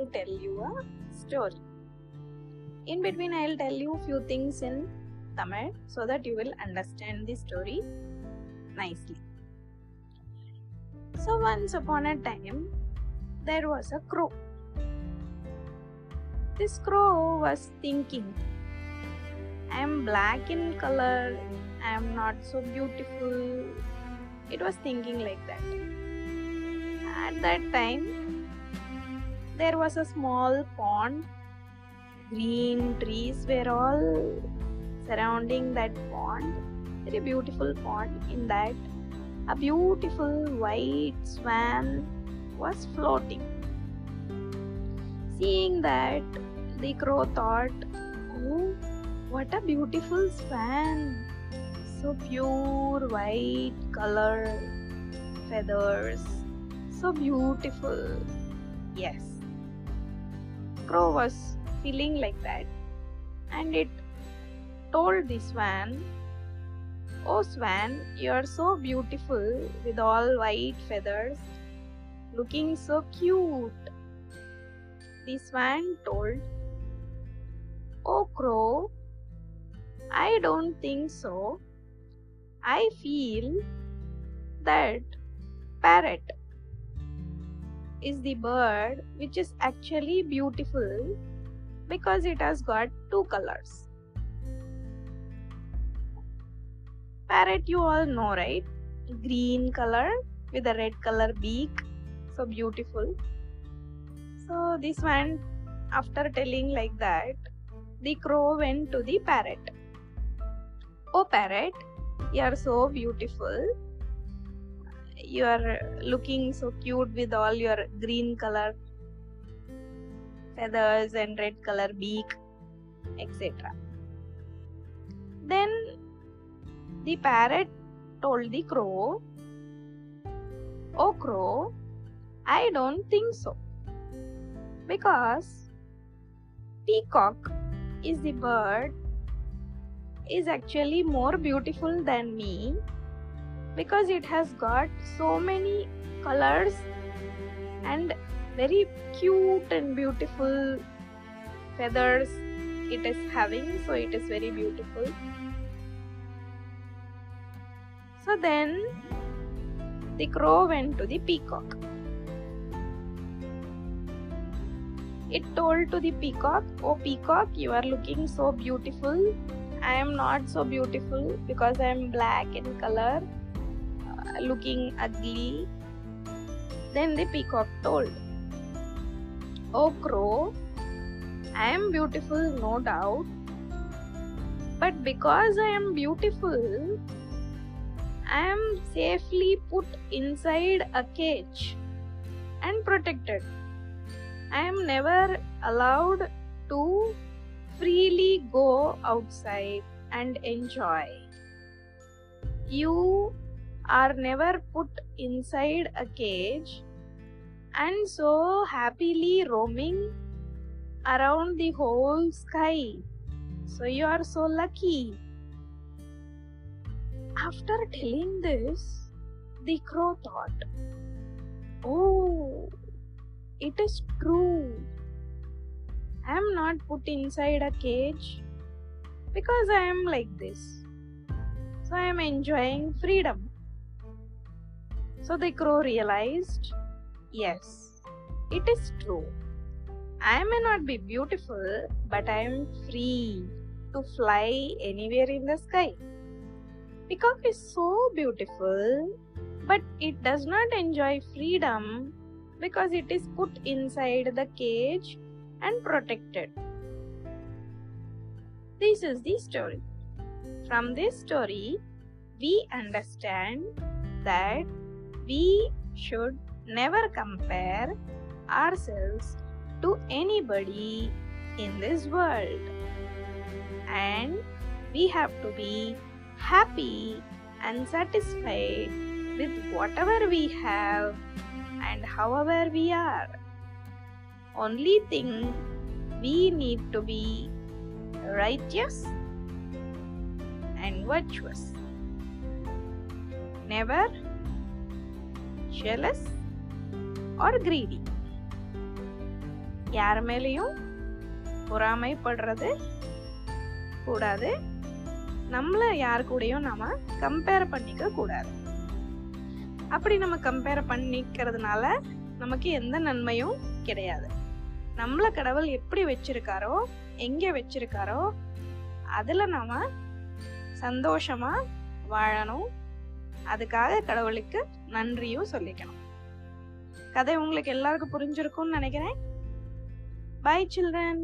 to tell you a story. In between, I'll tell you a few things in Tamil so that you will understand the story nicely. So, once upon a time, there was a crow. This crow was thinking, I am black in color, I am not so beautiful. It was thinking like that. At that time, there was a small pond. Green trees were all surrounding that pond. Very beautiful pond. In that, a beautiful white swan was floating. Seeing that, the crow thought, Oh, what a beautiful swan! So pure white color, feathers, so beautiful. Yes, crow was feeling like that, and it told the swan, Oh, swan, you are so beautiful with all white feathers, looking so cute. The swan told, Oh, crow, I don't think so. I feel that parrot is the bird which is actually beautiful because it has got two colors. Parrot, you all know, right? Green color with a red color beak, so beautiful. So, this one, after telling like that, the crow went to the parrot. Oh, parrot, you are so beautiful. You are looking so cute with all your green color feathers and red color beak, etc. Then the parrot told the crow, Oh, crow, I don't think so. Because peacock is the bird is actually more beautiful than me because it has got so many colors and very cute and beautiful feathers it is having so it is very beautiful. So then the crow went to the peacock. It told to the peacock oh peacock you are looking so beautiful. I am not so beautiful because I am black in color, looking ugly. Then the peacock told, Oh crow, I am beautiful, no doubt, but because I am beautiful, I am safely put inside a cage and protected. I am never allowed to freely go outside and enjoy. You are never put inside a cage and so happily roaming around the whole sky. So you are so lucky. After telling this, the crow thought, Oh, it is true. I am not put inside a cage because I am like this. So I am enjoying freedom. So the crow realized, yes, it is true. I may not be beautiful, but I am free to fly anywhere in the sky. Peacock is so beautiful, but it does not enjoy freedom because it is put inside the cage and protected. This is the story. From this story, we understand that we should never compare ourselves to anybody in this world. And we have to be happy and satisfied with whatever we have and however we are. Only thing we need to be righteous and virtuous. Never jealous or greedy யார் மேலேயும் பொறாமைப்படுறது கூடாது. நம்மளை யார் கூடயும் நம்ம compare பண்ணிக்க கூடாது. அப்படி நம்ம கம்பேர் பண்ணிக்கிறதுனால நமக்கு எந்த நன்மையும் கிடையாது. நம்மளை கடவுள் எப்படி வச்சிருக்காரோ எங்கே வச்சிருக்காரோ அதில் நாம் சந்தோஷமாக வாழணும். அதுக்காக கடவுளுக்கு நன்றியும் சொல்லிக்கணும். கதை உங்களுக்கு எல்லாருக்கும் புரிஞ்சிருக்கும்னு நினைக்கிறேன். By children